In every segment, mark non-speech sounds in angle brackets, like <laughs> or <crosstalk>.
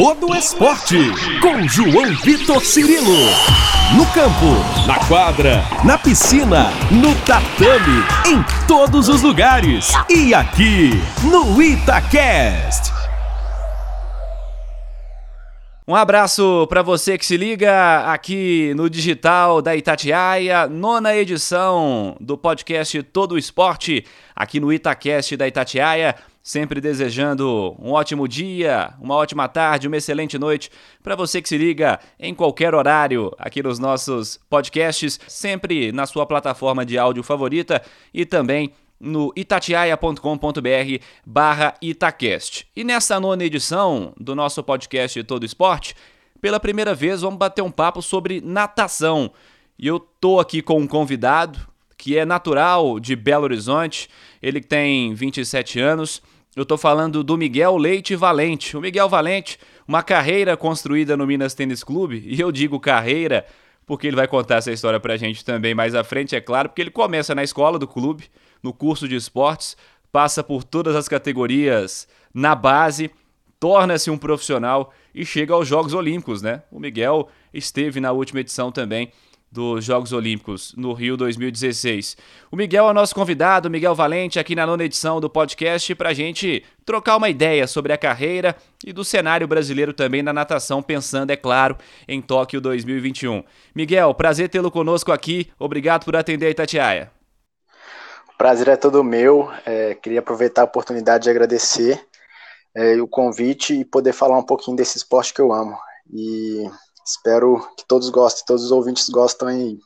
todo esporte. Com João Vitor Cirilo. No campo, na quadra, na piscina, no tatame, em todos os lugares. E aqui, no Itacast. Um abraço para você que se liga aqui no digital da Itatiaia, nona edição do podcast Todo Esporte, aqui no Itacast da Itatiaia. Sempre desejando um ótimo dia, uma ótima tarde, uma excelente noite para você que se liga em qualquer horário aqui nos nossos podcasts, sempre na sua plataforma de áudio favorita e também no itatiaia.com.br barra Itacast. E nessa nona edição do nosso podcast Todo Esporte, pela primeira vez vamos bater um papo sobre natação. E eu tô aqui com um convidado que é natural de Belo Horizonte, ele tem 27 anos. Eu tô falando do Miguel Leite Valente. O Miguel Valente, uma carreira construída no Minas Tênis Clube, e eu digo carreira porque ele vai contar essa história pra gente também mais à frente, é claro, porque ele começa na escola do clube, no curso de esportes, passa por todas as categorias na base, torna-se um profissional e chega aos Jogos Olímpicos, né? O Miguel esteve na última edição também dos Jogos Olímpicos no Rio 2016. O Miguel é o nosso convidado, Miguel Valente, aqui na nona edição do podcast, para a gente trocar uma ideia sobre a carreira e do cenário brasileiro também na natação, pensando, é claro, em Tóquio 2021. Miguel, prazer tê-lo conosco aqui. Obrigado por atender a Itatiaia. Prazer é todo meu. É, queria aproveitar a oportunidade de agradecer é, o convite e poder falar um pouquinho desse esporte que eu amo. E espero que todos gostem, todos os ouvintes gostam aí.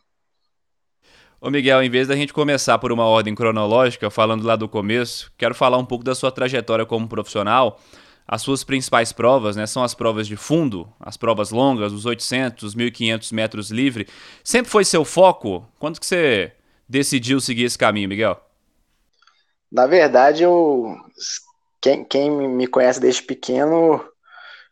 Ô Miguel, em vez da gente começar por uma ordem cronológica, falando lá do começo, quero falar um pouco da sua trajetória como profissional. As suas principais provas, né, são as provas de fundo, as provas longas, os 800, os 1500 metros livre. Sempre foi seu foco? Quando que você decidiu seguir esse caminho, Miguel? Na verdade, eu quem, quem me conhece desde pequeno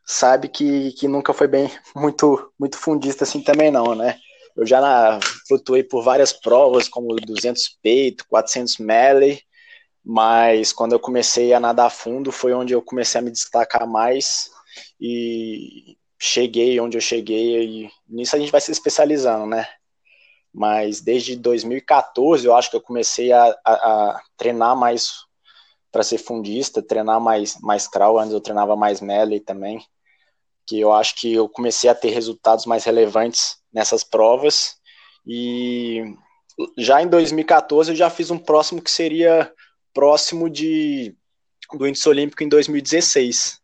sabe que, que nunca foi bem <laughs> muito muito fundista assim também não, né? Eu já na, flutuei por várias provas, como 200 peito, 400 melee, mas quando eu comecei a nadar fundo foi onde eu comecei a me destacar mais e cheguei onde eu cheguei e nisso a gente vai se especializando, né? mas desde 2014 eu acho que eu comecei a, a, a treinar mais para ser fundista, treinar mais, mais crawl, antes eu treinava mais melee também, que eu acho que eu comecei a ter resultados mais relevantes nessas provas, e já em 2014 eu já fiz um próximo que seria próximo de do índice olímpico em 2016,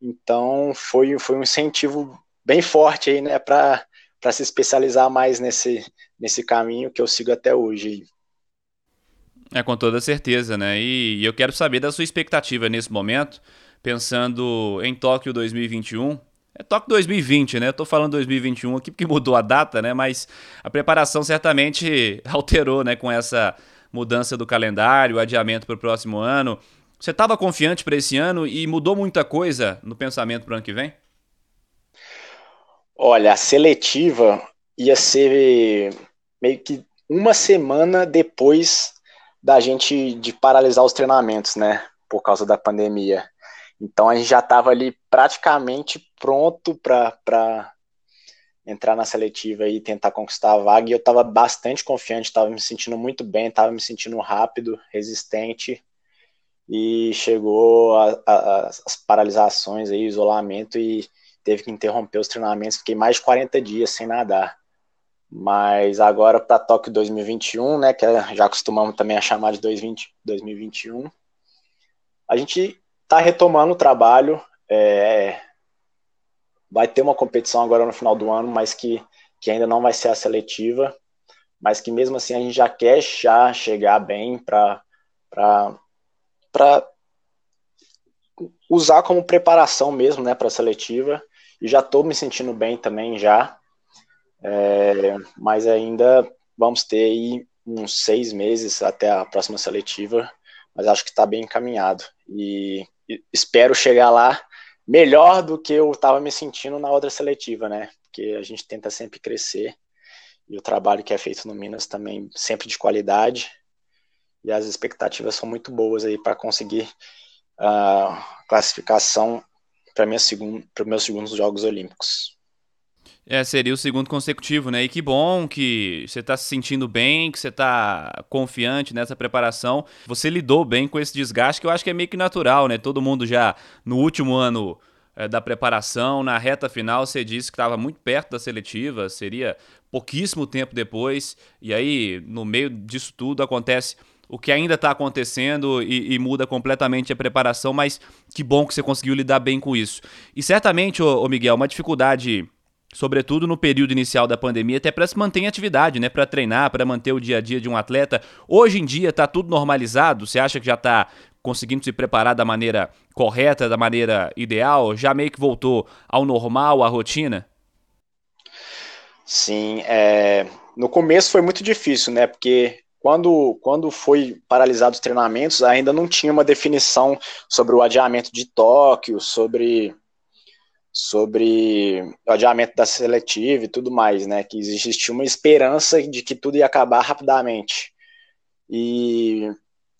então foi, foi um incentivo bem forte aí, né, para se especializar mais nesse, nesse caminho que eu sigo até hoje. É, com toda certeza, né? E, eu quero saber da sua expectativa nesse momento, pensando em Tóquio 2021. É Tóquio 2020, né? Eu tô falando 2021 aqui porque <laughs> mudou a data, né? Mas a preparação certamente <laughs> alterou, né? Com essa mudança do calendário, adiamento para o próximo ano. Você estava confiante para esse ano e mudou muita coisa no pensamento para o ano que vem? Olha, a seletiva ia ser meio que uma semana depois da gente de paralisar os treinamentos, né, por causa da pandemia. Então a gente já estava ali praticamente pronto para entrar na seletiva e tentar conquistar a vaga. E eu estava bastante confiante, estava me sentindo muito bem, estava me sentindo rápido, resistente. E chegou a, a, as paralisações, aí, isolamento e teve que interromper os treinamentos. Fiquei mais de 40 dias sem nadar. Mas agora para Tóquio 2021, né, que é, já costumamos também a chamar de 2020, 2021, a gente está retomando o trabalho. É, vai ter uma competição agora no final do ano, mas que, que ainda não vai ser a seletiva, mas que mesmo assim a gente já quer já chegar bem para usar como preparação mesmo, né, para a seletiva. E já estou me sentindo bem também já. É, mas ainda vamos ter aí uns seis meses até a próxima seletiva, mas acho que está bem encaminhado. E, espero chegar lá melhor do que eu estava me sentindo na outra seletiva, né? Porque a gente tenta sempre crescer e o trabalho que é feito no Minas também sempre de qualidade e as expectativas são muito boas aí para conseguir a classificação para meus segundos Jogos Olímpicos. É, seria o segundo consecutivo, né? E que bom que você está se sentindo bem, que você está confiante nessa preparação. Você lidou bem com esse desgaste, que eu acho que é meio que natural, né? Todo mundo já no último ano é, da preparação, na reta final, você disse que estava muito perto da seletiva, seria pouquíssimo tempo depois, e aí no meio disso tudo acontece o que ainda está acontecendo e, e, muda completamente a preparação, mas que bom que você conseguiu lidar bem com isso. E certamente, ô, ô Miguel, uma dificuldade sobretudo no período inicial da pandemia, até para se manter em atividade, né? Para treinar, para manter o dia a dia de um atleta. Hoje em dia está tudo normalizado? Você acha que já está conseguindo se preparar da maneira correta, da maneira ideal? Já meio que voltou ao normal, à rotina? Sim, é... no começo foi muito difícil, né? Porque quando, quando foi paralisado os treinamentos, ainda não tinha uma definição sobre o adiamento de Tóquio, sobre sobre o adiamento da seletiva e tudo mais, né? Que existia uma esperança de que tudo ia acabar rapidamente. E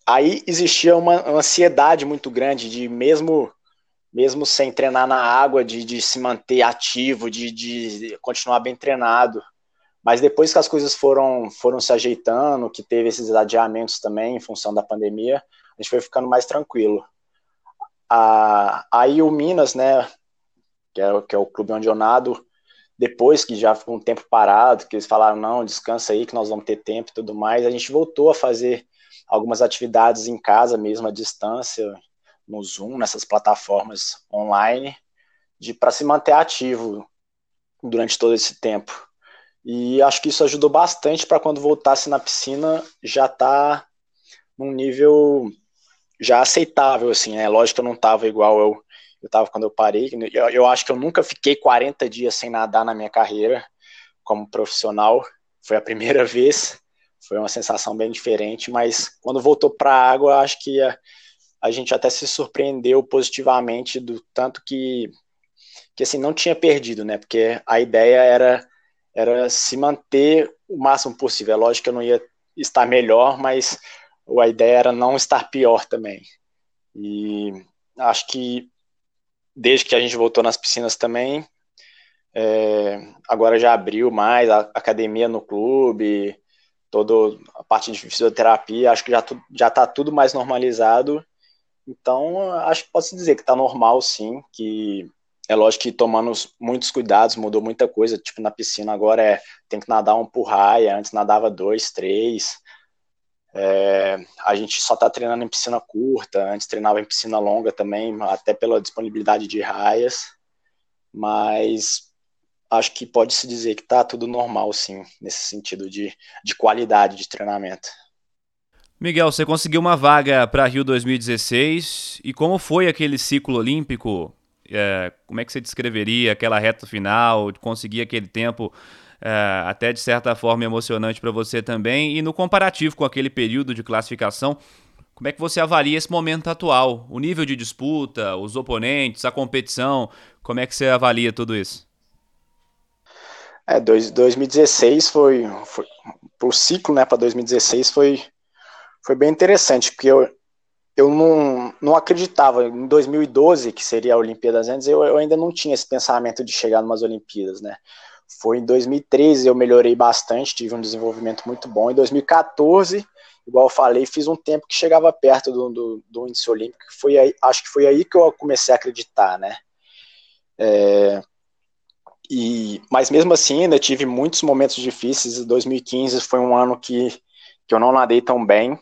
aí existia uma, uma ansiedade muito grande de mesmo mesmo sem treinar na água, de, de se manter ativo, de, de continuar bem treinado. Mas depois que as coisas foram, foram se ajeitando, que teve esses adiamentos também em função da pandemia, a gente foi ficando mais tranquilo. Ah, aí o Minas, né, que é, que é o clube onde eu nado, depois que já ficou um tempo parado, que eles falaram, não, descansa aí que nós vamos ter tempo e tudo mais, a gente voltou a fazer algumas atividades em casa mesmo, à distância, no Zoom, nessas plataformas online, de para se manter ativo durante todo esse tempo. E acho que isso ajudou bastante para quando voltasse na piscina já tá num nível já aceitável, assim, né? Lógico que eu não tava igual eu eu quando eu parei. Eu, eu, acho que eu nunca fiquei 40 dias sem nadar na minha carreira como profissional. Foi a primeira <laughs> vez. Foi uma sensação bem diferente, mas quando voltou para a água, acho que a, a gente até se surpreendeu positivamente do tanto que que assim não tinha perdido, né? Porque a ideia era era se manter o máximo possível. É lógico que eu não ia estar melhor, mas a ideia era não estar pior também. E acho que desde que a gente voltou nas piscinas também. É, agora já abriu mais a academia no clube, toda a parte de fisioterapia, acho que já, já tá tudo mais normalizado. Então, acho que posso dizer que está normal, sim, que é lógico que tomando muitos cuidados, mudou muita coisa, tipo na piscina agora é, tem que nadar um por raia, antes nadava dois, três, é, a gente só está treinando em piscina curta, antes treinava em piscina longa também, até pela disponibilidade de raias, mas acho que pode-se dizer que está tudo normal, sim, nesse sentido de, de qualidade de treinamento. Miguel, você conseguiu uma vaga para Rio 2016 e como foi aquele ciclo olímpico? É, como é que você descreveria aquela reta final, conseguir aquele tempo é, até de certa forma emocionante para você também. E no comparativo com aquele período de classificação, como é que você avalia esse momento atual? O nível de disputa, os oponentes, a competição, como é que você avalia tudo isso? É, dois, 2016 foi, foi o ciclo, né, para 2016 foi foi bem interessante, porque eu, eu não, não acreditava em 2012, que seria a Olimpíadas antes, eu, eu ainda não tinha esse pensamento de chegar numas Olimpíadas, né? Foi em 2013 eu melhorei bastante, tive um desenvolvimento muito bom. Em 2014, igual eu falei, fiz um tempo que chegava perto do, do, do índice olímpico. Foi aí, acho que foi aí que eu comecei a acreditar, né? É, e, mas mesmo assim, ainda tive muitos momentos difíceis. 2015 foi um ano que, que eu não nadei tão bem.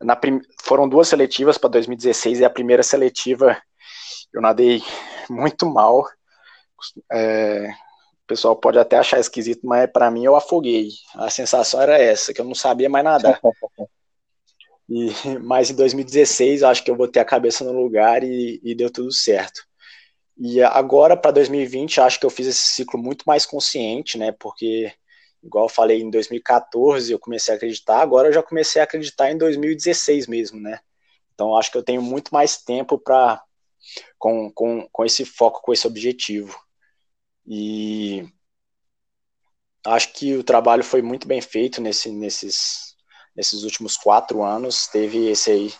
Na prim, foram duas seletivas para 2016 e a primeira seletiva eu nadei muito mal. É, o pessoal pode até achar esquisito, mas para mim eu afoguei. A sensação era essa, que eu não sabia mais nadar. <laughs> E, mas em 2016 acho que eu botei a cabeça no lugar e, e deu tudo certo. E agora para 2020 acho que eu fiz esse ciclo muito mais consciente, né? Porque igual eu falei em 2014 eu comecei a acreditar, agora eu já comecei a acreditar em 2016 mesmo, né? Então acho que eu tenho muito mais tempo para com, com, com esse foco, com esse objetivo. E acho que o trabalho foi muito bem feito nesse, nesses, nesses últimos quatro anos. Teve esse aí,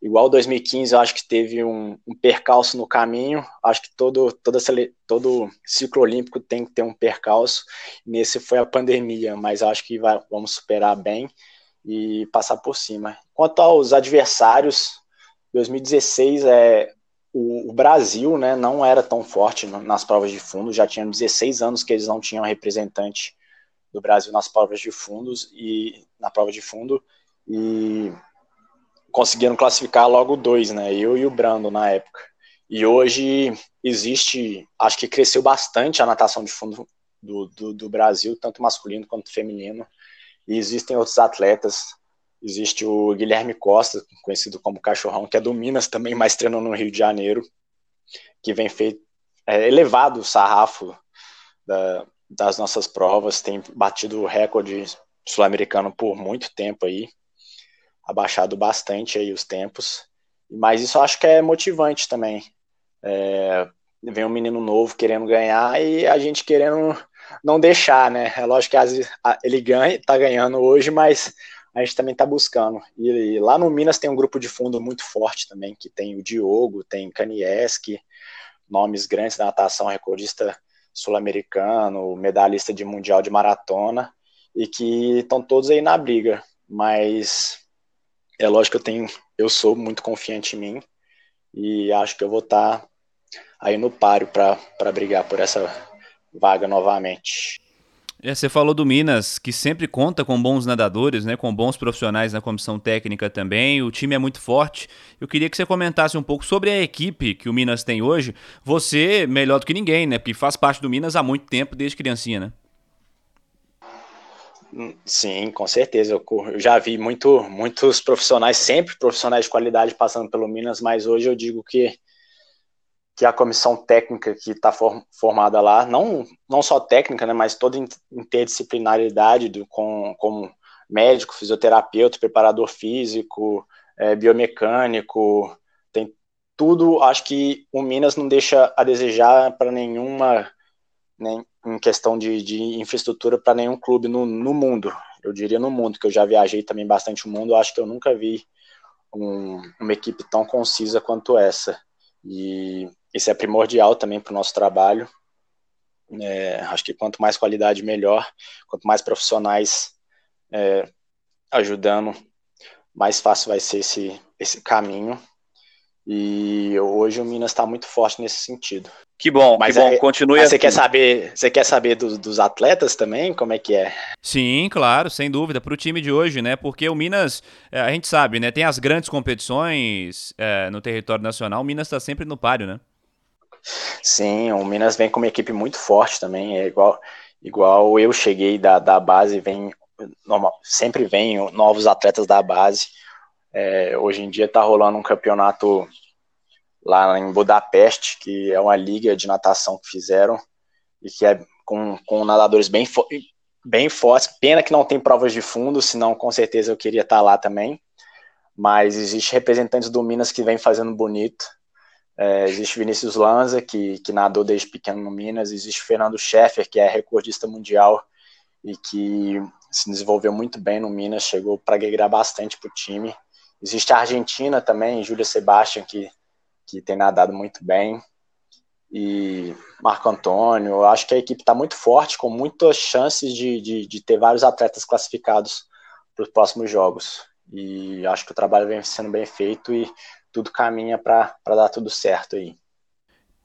igual 2015, eu acho que teve um, um percalço no caminho. Acho que todo, todo, ciclo olímpico tem que ter um percalço. Nesse foi a pandemia, mas acho que vai, vamos superar bem e passar por cima. Quanto aos adversários, 2016 é o, o, Brasil, né, não era tão forte nas provas de fundo. Já tinha 16 anos que eles não tinham representante do Brasil nas provas de fundos e na prova de fundo e conseguiram classificar logo dois, né? Eu e o Brando na época. E hoje existe, acho que cresceu bastante a natação de fundo do, do, do Brasil, tanto masculino quanto feminino. E existem outros atletas. Existe o Guilherme Costa, conhecido como Cachorrão, que é do Minas também, mas treinou no Rio de Janeiro, que vem feito é, elevado o sarrafo da, das nossas provas, tem batido o recorde sul-americano por muito tempo aí abaixado bastante aí os tempos, mas isso acho que é motivante também. É, vem um menino novo querendo ganhar e a gente querendo não deixar, né? É lógico que ele ganha, tá ganhando hoje, mas a gente também tá buscando. E, e, lá no Minas tem um grupo de fundo muito forte também, que tem o Diogo, tem Kanieski, nomes grandes da natação, recordista sul-americano, medalhista de mundial de maratona, e que estão todos aí na briga. Mas é lógico que eu tenho, eu sou muito confiante em mim e acho que eu vou estar tá aí no páreo para brigar por essa vaga novamente. É, você falou do Minas, que sempre conta com bons nadadores, né, com bons profissionais na comissão técnica também. O time é muito forte. Eu queria que você comentasse um pouco sobre a equipe que o Minas tem hoje. Você, melhor do que ninguém, né, porque faz parte do Minas há muito tempo, desde criancinha, né? Sim, com certeza. Eu, já vi muito, muitos profissionais, sempre profissionais de qualidade passando pelo Minas, mas hoje eu digo que, que a comissão técnica que está formada lá, não, não só técnica, né, mas toda interdisciplinaridade do, com, como médico, fisioterapeuta, preparador físico, é, biomecânico, tem tudo. Acho que o Minas não deixa a desejar para nenhuma nem em questão de, de infraestrutura para nenhum clube no, no, mundo. Eu diria no mundo, que eu já viajei também bastante o mundo, acho que eu nunca vi um, uma equipe tão concisa quanto essa. E isso é primordial também para o nosso trabalho. É, acho que quanto mais qualidade, melhor. Quanto mais profissionais é, ajudando, mais fácil vai ser esse, esse caminho. E hoje o Minas está muito forte nesse sentido. Que bom, mas que bom, é, continue assim. Você quer saber, você quer saber dos, dos, atletas também? Como é que é? Sim, claro, sem dúvida, para o time de hoje, né? Porque o Minas, é, a gente sabe, né? Tem as grandes competições é, no território nacional, o Minas está sempre no páreo, né? Sim, o Minas vem com uma equipe muito forte também, é igual, igual eu cheguei da, da base, vem normal, sempre vem novos atletas da base. É, hoje em dia está rolando um campeonato lá em Budapeste, que é uma liga de natação que fizeram e que é com, com nadadores bem, fo bem fortes. Pena que não tem provas de fundo, senão com certeza eu queria estar lá também. Mas existe representantes do Minas que vem fazendo bonito. É, existe Vinícius Lanza, que, que nadou desde pequeno no Minas. Existe Fernando Scheffer, que é recordista mundial e que se desenvolveu muito bem no Minas, chegou para agregar bastante para o time. Existe a Argentina também, Júlia Sebastian, que que tem nadado muito bem. E Marco Antônio, eu acho que a equipe está muito forte, com muitas chances de, de, de ter vários atletas classificados para os próximos jogos. E acho que o trabalho vem sendo bem feito e tudo caminha para dar tudo certo aí.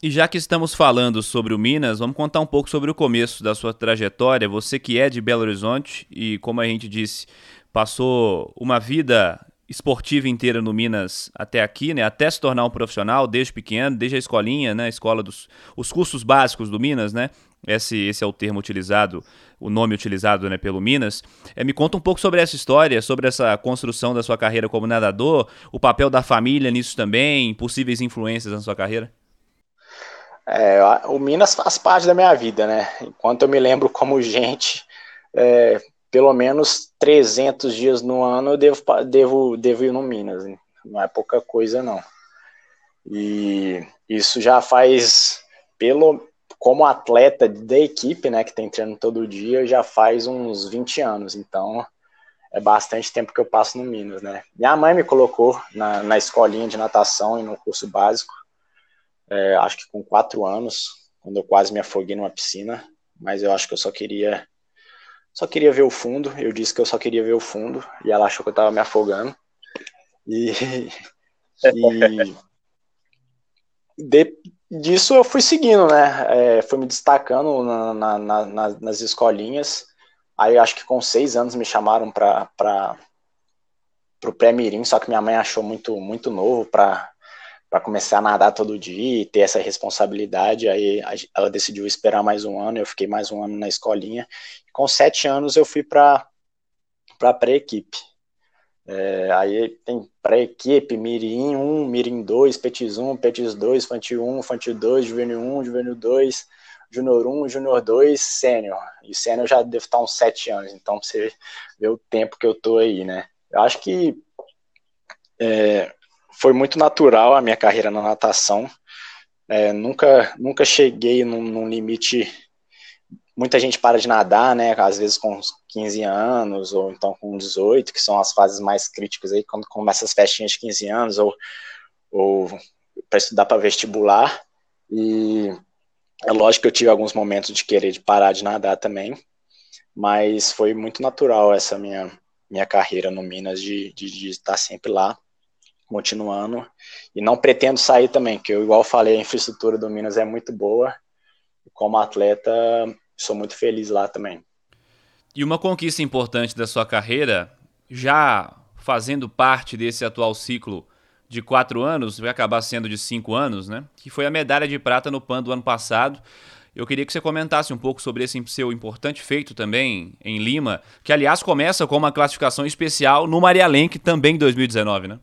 E já que estamos falando sobre o Minas, vamos contar um pouco sobre o começo da sua trajetória. Você que é de Belo Horizonte e, como a gente disse, passou uma vida esportiva inteira no Minas até aqui, né? Até se tornar um profissional desde pequeno, desde a escolinha, né? Escola dos os cursos básicos do Minas, né? Esse, esse é o termo utilizado, o nome utilizado né, pelo Minas. É, me conta um pouco sobre essa história, sobre essa construção da sua carreira como nadador, o papel da família nisso também, possíveis influências na sua carreira. É, o Minas faz parte da minha vida, né? Enquanto eu me lembro como gente, é, pelo menos 300 dias no ano eu devo, devo, devo ir no Minas. Hein? Não é pouca coisa, não. E isso já faz, pelo como atleta da equipe, né, que tem treino todo dia, já faz uns 20 anos. Então, é bastante tempo que eu passo no Minas, né? Minha mãe me colocou na, na escolinha de natação e no curso básico, é, acho que com quatro anos, quando eu quase me afoguei numa piscina, mas eu acho que eu só queria só queria ver o fundo. Eu disse que eu só queria ver o fundo e ela achou que eu estava me afogando. E, <laughs> e de, disso eu fui seguindo, né? É, fui me destacando na, na, na, nas escolinhas. Aí acho que com seis anos me chamaram para o pré-mirim, só que minha mãe achou muito, muito novo para para começar a nadar todo dia e ter essa responsabilidade. Aí ela decidiu esperar mais um ano, eu fiquei mais um ano na escolinha. Com sete anos eu fui para para pré-equipe. É, aí tem pré-equipe, Mirim 1, Mirim 2, Petis 1, Petis 2, Fantil 1, Fantil 2, Juvenil 1, Juvenil 2, Júnior 1, Júnior 2, Sênior. E Sênior já deve estar uns 7 anos, então você vê o tempo que eu tô aí, né? Eu acho que é, foi muito natural a minha carreira na natação. É, nunca, nunca cheguei num, num, limite. Muita gente para de nadar, né? Às vezes com 15 anos, ou então com 18, que são as fases mais críticas aí, quando começa as festinhas de 15 anos, ou, ou para estudar para vestibular. E é lógico que eu tive alguns momentos de querer de parar de nadar também, mas foi muito natural essa minha, minha carreira no Minas de, de, de estar sempre lá, continuando. E não pretendo sair também, que eu, igual falei, a infraestrutura do Minas é muito boa. Como atleta, sou muito feliz lá também. E uma conquista importante da sua carreira, já fazendo parte desse atual ciclo de quatro anos, vai acabar sendo de cinco anos, né? Que foi a medalha de prata no PAN do ano passado. Eu queria que você comentasse um pouco sobre esse seu importante feito também em Lima, que aliás começa com uma classificação especial no Maria Lenk também em 2019, né?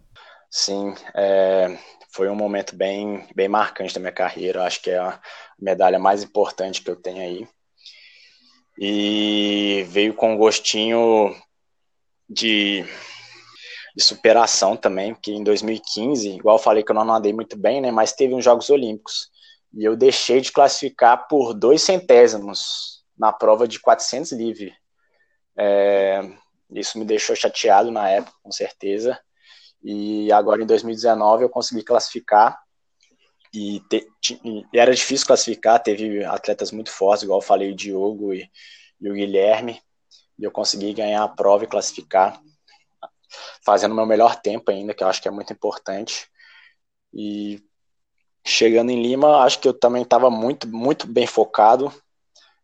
Sim, é, foi um momento bem, bem marcante da minha carreira. Acho que é a medalha mais importante que eu tenho aí. E veio com um gostinho de de superação também, porque em 2015, igual falei que eu não nadei muito bem, né, mas teve uns Jogos Olímpicos, e eu deixei de classificar por dois centésimos na prova de 400 livre. É, isso me deixou chateado na época, com certeza, e agora em 2019 eu consegui classificar, e, te, e era difícil classificar, teve atletas muito fortes, igual eu falei, o Diogo e, e o Guilherme, e eu consegui ganhar a prova e classificar fazendo meu melhor tempo ainda, que eu acho que é muito importante. E chegando em Lima, acho que eu também estava muito, muito bem focado.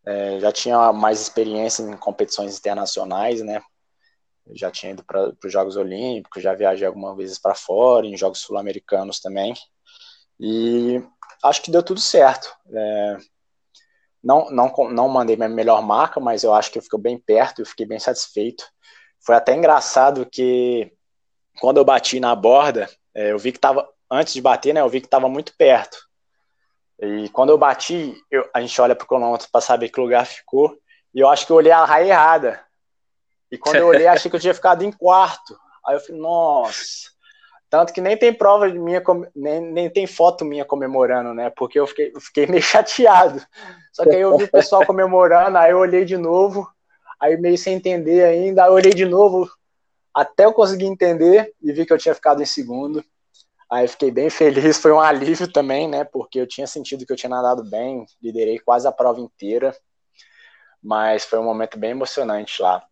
É, já tinha mais experiência em competições internacionais, né? Já tinha ido para os Jogos Olímpicos, já viajei algumas vezes para fora, em Jogos Sul-Americanos também. E acho que deu tudo certo. É, não, não, não mandei minha melhor marca, mas eu acho que eu fiquei bem perto, eu fiquei bem satisfeito. Foi até engraçado que quando eu bati na borda, é, eu vi que estava antes de bater, né? Eu vi que estava muito perto. E quando eu bati, eu, a gente olha para o cronômetro para saber que lugar ficou. E eu acho que eu olhei a raia errada. E quando eu olhei, achei que eu tinha ficado em quarto. Aí eu falei, nossa. Tanto que nem tem prova minha, nem, nem tem foto minha comemorando, né? Porque eu fiquei, eu fiquei meio <laughs> chateado. Só que aí eu vi o pessoal comemorando, aí eu olhei de novo, aí meio sem entender ainda, aí eu olhei de novo até eu conseguir entender e vi que eu tinha ficado em segundo. Aí fiquei bem feliz, foi um alívio também, né? Porque eu tinha sentido que eu tinha nadado bem, liderei quase a prova inteira, mas foi um momento bem emocionante lá.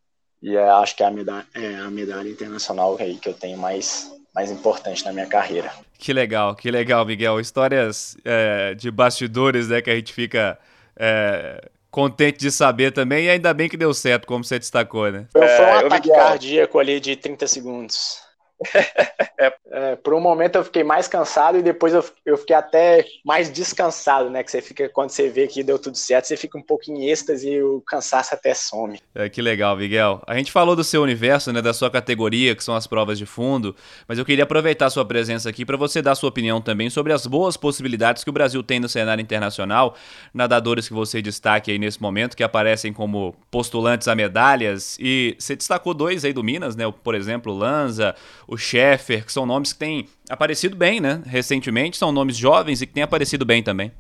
E é, acho que é a medalha, é a medalha internacional aí que eu tenho mais, mais importante na minha carreira. Que legal, que legal, Miguel. Histórias é, de bastidores, né, que a gente fica é, contente de saber também, e ainda bem que deu certo, como você destacou, né? Foi um é, ataque cardíaco ali de 30 segundos. <laughs> é, por um momento eu fiquei mais cansado e depois eu, eu fiquei até mais descansado, né? Que você fica, quando você vê que deu tudo certo, você fica um pouco em êxtase e o cansaço até some. É, que legal, Miguel. A gente falou do seu universo, né? Da sua categoria, que são as provas de fundo, mas eu queria aproveitar sua presença aqui para você dar sua opinião também sobre as boas possibilidades que o Brasil tem no cenário internacional, nadadores que você destaque aí nesse momento, que aparecem como postulantes a medalhas, e você destacou dois aí do Minas, né? Por exemplo, Lanza, o Sheffer, que são nomes que têm aparecido bem, né? Recentemente, são nomes jovens e que têm aparecido bem também.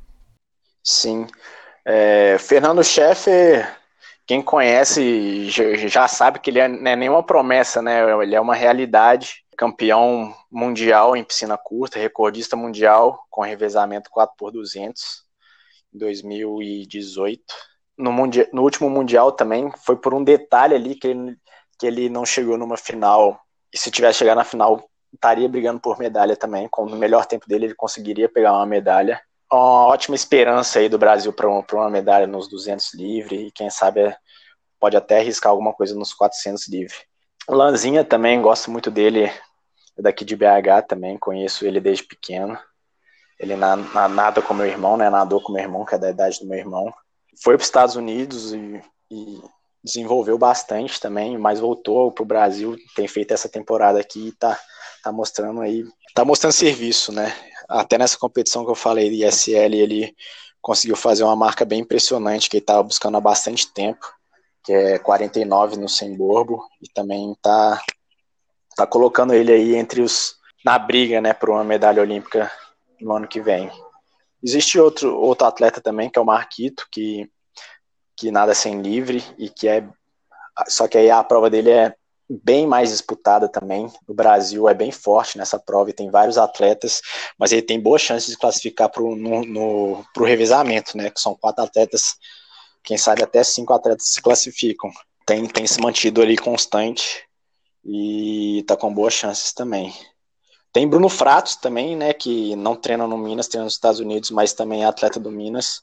Sim. É, Fernando Sheffer, quem conhece já sabe que ele é, não é nenhuma promessa, né? Ele é uma realidade. Campeão mundial em piscina curta, recordista mundial com revezamento 4x200 em 2018. No, mundial, no último mundial também foi por um detalhe ali que ele, que ele não chegou numa final. E se tivesse chegado na final, estaria brigando por medalha também. Com o melhor tempo dele, ele conseguiria pegar uma medalha uma ótima esperança aí do Brasil para uma medalha nos 200 livre e quem sabe é, pode até arriscar alguma coisa nos 400 livre. Lanzinha também, gosto muito dele, é daqui de BH também, conheço ele desde pequeno. Ele na, na, nada com meu irmão, né? Nadou com meu irmão, que é da idade do meu irmão. Foi para os Estados Unidos e, e, desenvolveu bastante também, mas voltou para o Brasil, tem feito essa temporada aqui e tá, tá mostrando aí, tá mostrando serviço, né? até nessa competição que eu falei de ISL, ele conseguiu fazer uma marca bem impressionante que ele estava buscando há bastante tempo, que é 49 no Semborbo, e também está tá colocando ele aí entre os na briga, né, por uma medalha olímpica no ano que vem. Existe outro outro atleta também que é o Marquito, que que nada sem livre e que é só que aí a prova dele é bem mais disputada também. O Brasil é bem forte nessa prova e tem vários atletas, mas ele tem boas chances de classificar para o revezamento, né? Que são quatro atletas, quem sabe até cinco atletas se classificam. Tem, tem se mantido ali constante e está com boas chances também. Tem Bruno Fratos também, né? Que não treina no Minas, treina nos Estados Unidos, mas também é atleta do Minas,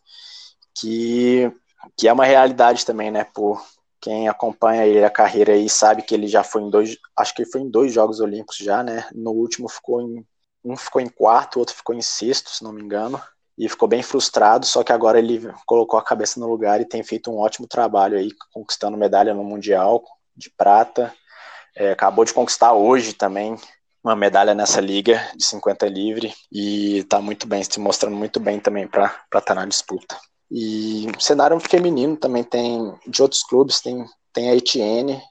que, que é uma realidade também, né? Por, quem acompanha ele a carreira aí sabe que ele já foi em dois, acho que foi em dois Jogos Olímpicos já, né? No último ficou em um ficou em quarto, o outro ficou em sexto, se não me engano, e ficou bem frustrado, só que agora ele colocou a cabeça no lugar e tem feito um ótimo trabalho aí, conquistando medalha no Mundial de prata. É, acabou de conquistar hoje também uma medalha nessa liga de 50 livre e está muito bem, se mostrando muito bem também para estar tá na disputa. E cenário feminino também tem, de outros clubes, tem, tem a Etienne,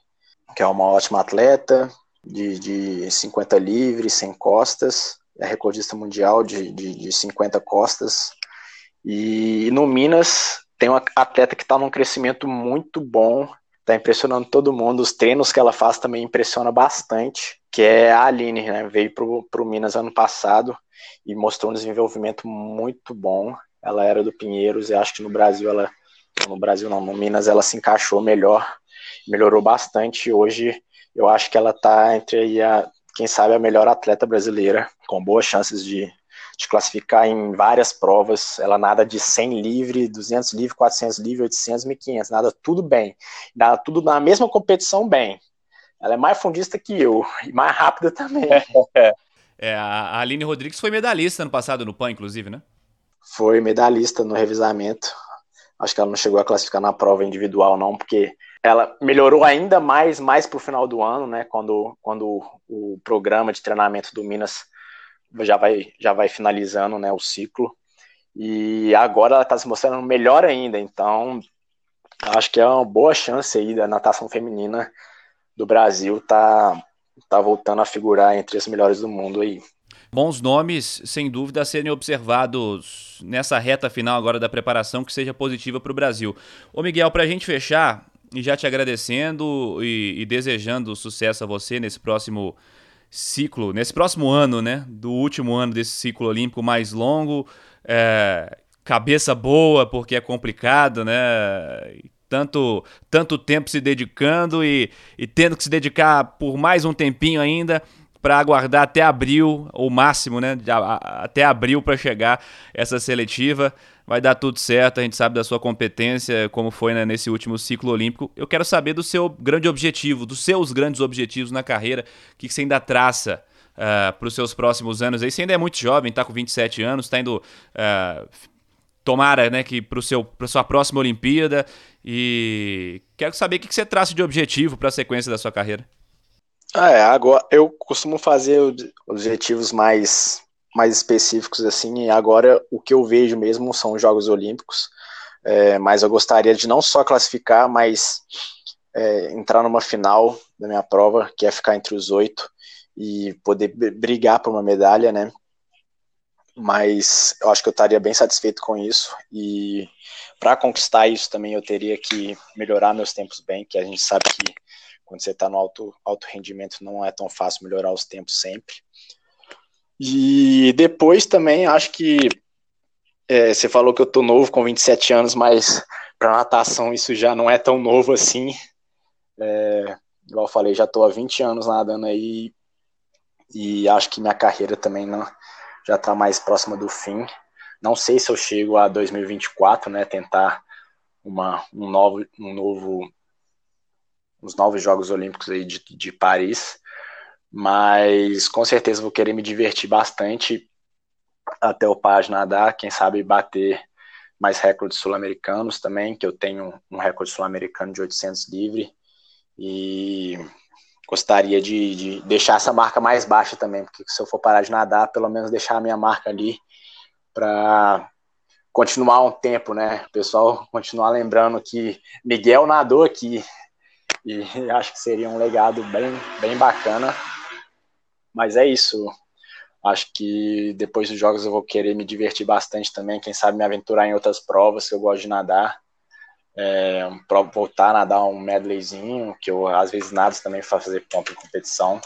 que é uma ótima atleta, de, de 50 livres, sem costas, é recordista mundial de, de, de 50 costas. E, e no Minas tem uma atleta que está num crescimento muito bom, está impressionando todo mundo. Os treinos que ela faz também impressiona bastante, que é a Aline, né? Veio para o Minas ano passado e mostrou um desenvolvimento muito bom. Ela era do Pinheiros e acho que no Brasil ela no Brasil não, no Minas ela se encaixou melhor, melhorou bastante. Hoje eu acho que ela está entre a, quem sabe a melhor atleta brasileira, com boas chances de, de classificar em várias provas. Ela nada de 100 livre, 200 livre, 400 livre, 800, 1500, nada tudo bem. Nada tudo na mesma competição bem. Ela é mais fundista que eu e mais rápida também. <laughs> É, a Aline Rodrigues foi medalhista ano passado no PAN, inclusive, né? Foi medalhista no revezamento. Acho que ela não chegou a classificar na prova individual, não, porque ela melhorou ainda mais mais para o final do ano, né? Quando, quando o programa de treinamento do Minas já vai, já vai finalizando né, o ciclo. E agora ela está se mostrando melhor ainda. Então, acho que é uma boa chance aí da natação feminina do Brasil tá, tá voltando a figurar entre as melhores do mundo aí bons nomes, sem dúvida, a serem observados nessa reta final agora da preparação que seja positiva para o Brasil. Ô Miguel, para a gente fechar, e já te agradecendo e, e, desejando sucesso a você nesse próximo ciclo, nesse próximo ano, né? Do último ano desse ciclo olímpico mais longo. É, cabeça boa, porque é complicado, né? Tanto, tanto tempo se dedicando e, e tendo que se dedicar por mais um tempinho ainda para aguardar até abril, ou máximo, né? Até abril para chegar essa seletiva. Vai dar tudo certo, a gente sabe da sua competência, como foi né, nesse último ciclo olímpico. Eu quero saber do seu grande objetivo, dos seus grandes objetivos na carreira, o que você ainda traça uh, ah, para os seus próximos anos. Aí você ainda é muito jovem, está com 27 anos, está indo. Uh, tomara né, que para a sua próxima Olimpíada. E quero saber o que você traça de objetivo para a sequência da sua carreira. Ah, é, agora eu costumo fazer objetivos mais, mais específicos assim, e agora o que eu vejo mesmo são os Jogos Olímpicos, é, mas eu gostaria de não só classificar, mas é, entrar numa final da minha prova, que é ficar entre os oito e poder brigar por uma medalha, né? Mas eu acho que eu estaria bem satisfeito com isso e para conquistar isso também eu teria que melhorar meus tempos bem, que a gente sabe que quando você está no alto, alto rendimento não é tão fácil melhorar os tempos sempre. E depois também acho que é, você falou que eu tô novo com 27 anos, mas para natação isso já não é tão novo assim. É, igual eu falei, já tô há 20 anos nadando aí e acho que minha carreira também não, já está mais próxima do fim. Não sei se eu chego a 2024, né, tentar uma, um novo, um novo, os novos Jogos Olímpicos aí de, de Paris, mas com certeza vou querer me divertir bastante até o de nadar, quem sabe bater mais recordes sul-americanos também, que eu tenho um recorde sul-americano de 800 livre. E gostaria de, de, deixar essa marca mais baixa também, porque se eu for parar de nadar, pelo menos deixar a minha marca ali para continuar um tempo, né? O pessoal continuar lembrando que Miguel nadou aqui e <laughs> acho que seria um legado bem, bem bacana. Mas é isso. Acho que depois dos jogos eu vou querer me divertir bastante também, quem sabe me aventurar em outras provas que eu gosto de nadar é, voltar a nadar um medleyzinho, que eu às vezes nado também para fazer ponto em competição.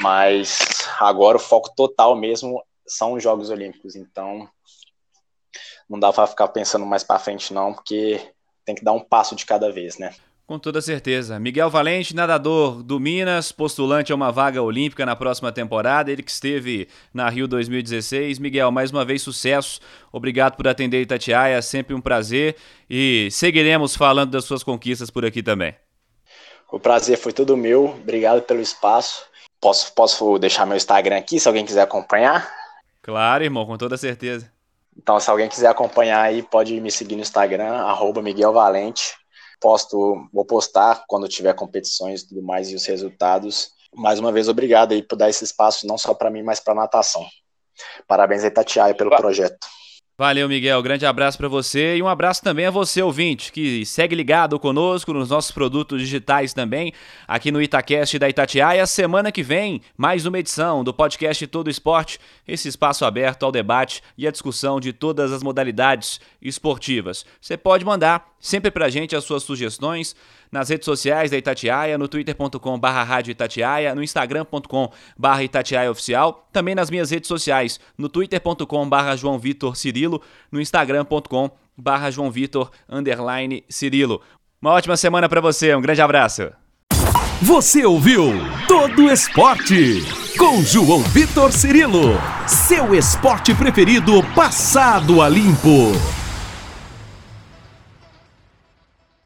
Mas agora o foco total mesmo são os Jogos Olímpicos, então não dá para ficar pensando mais para frente não, porque tem que dar um passo de cada vez, né? Com toda certeza. Miguel Valente, nadador do Minas, postulante a uma vaga olímpica na próxima temporada, ele que esteve na Rio 2016. Miguel, mais uma vez sucesso. Obrigado por atender Itatiaia, é sempre um prazer e seguiremos falando das suas conquistas por aqui também. O prazer foi todo meu. Obrigado pelo espaço. Posso, posso deixar meu Instagram aqui se alguém quiser acompanhar? Claro, irmão, com toda certeza. Então, se alguém quiser acompanhar aí, pode me seguir no Instagram, arroba Miguel Valente posto, vou postar quando tiver competições e tudo mais e os resultados. Mais uma vez, obrigado aí por dar esse espaço, não só para mim, mas para a natação. Parabéns aí, Tatiaia, pelo projeto. Valeu, Miguel. Grande abraço para você e um abraço também a você, ouvinte, que segue ligado conosco nos nossos produtos digitais também, aqui no Itacast da Itatiaia. Semana que vem, mais uma edição do podcast Todo Esporte, esse espaço aberto ao debate e à discussão de todas as modalidades esportivas. Você pode mandar sempre pra gente as suas sugestões nas redes sociais da Itatiaia, no twitter.com barra Itatiaia, no instagram.com barra Itatiaia Oficial, também nas minhas redes sociais, no twitter.com barra João Vitor Cirilo, no instagram.com barra João Vitor underline Cirilo. Uma ótima semana para você, um grande abraço. Você ouviu Todo Esporte com João Vitor Cirilo, seu esporte preferido passado a limpo.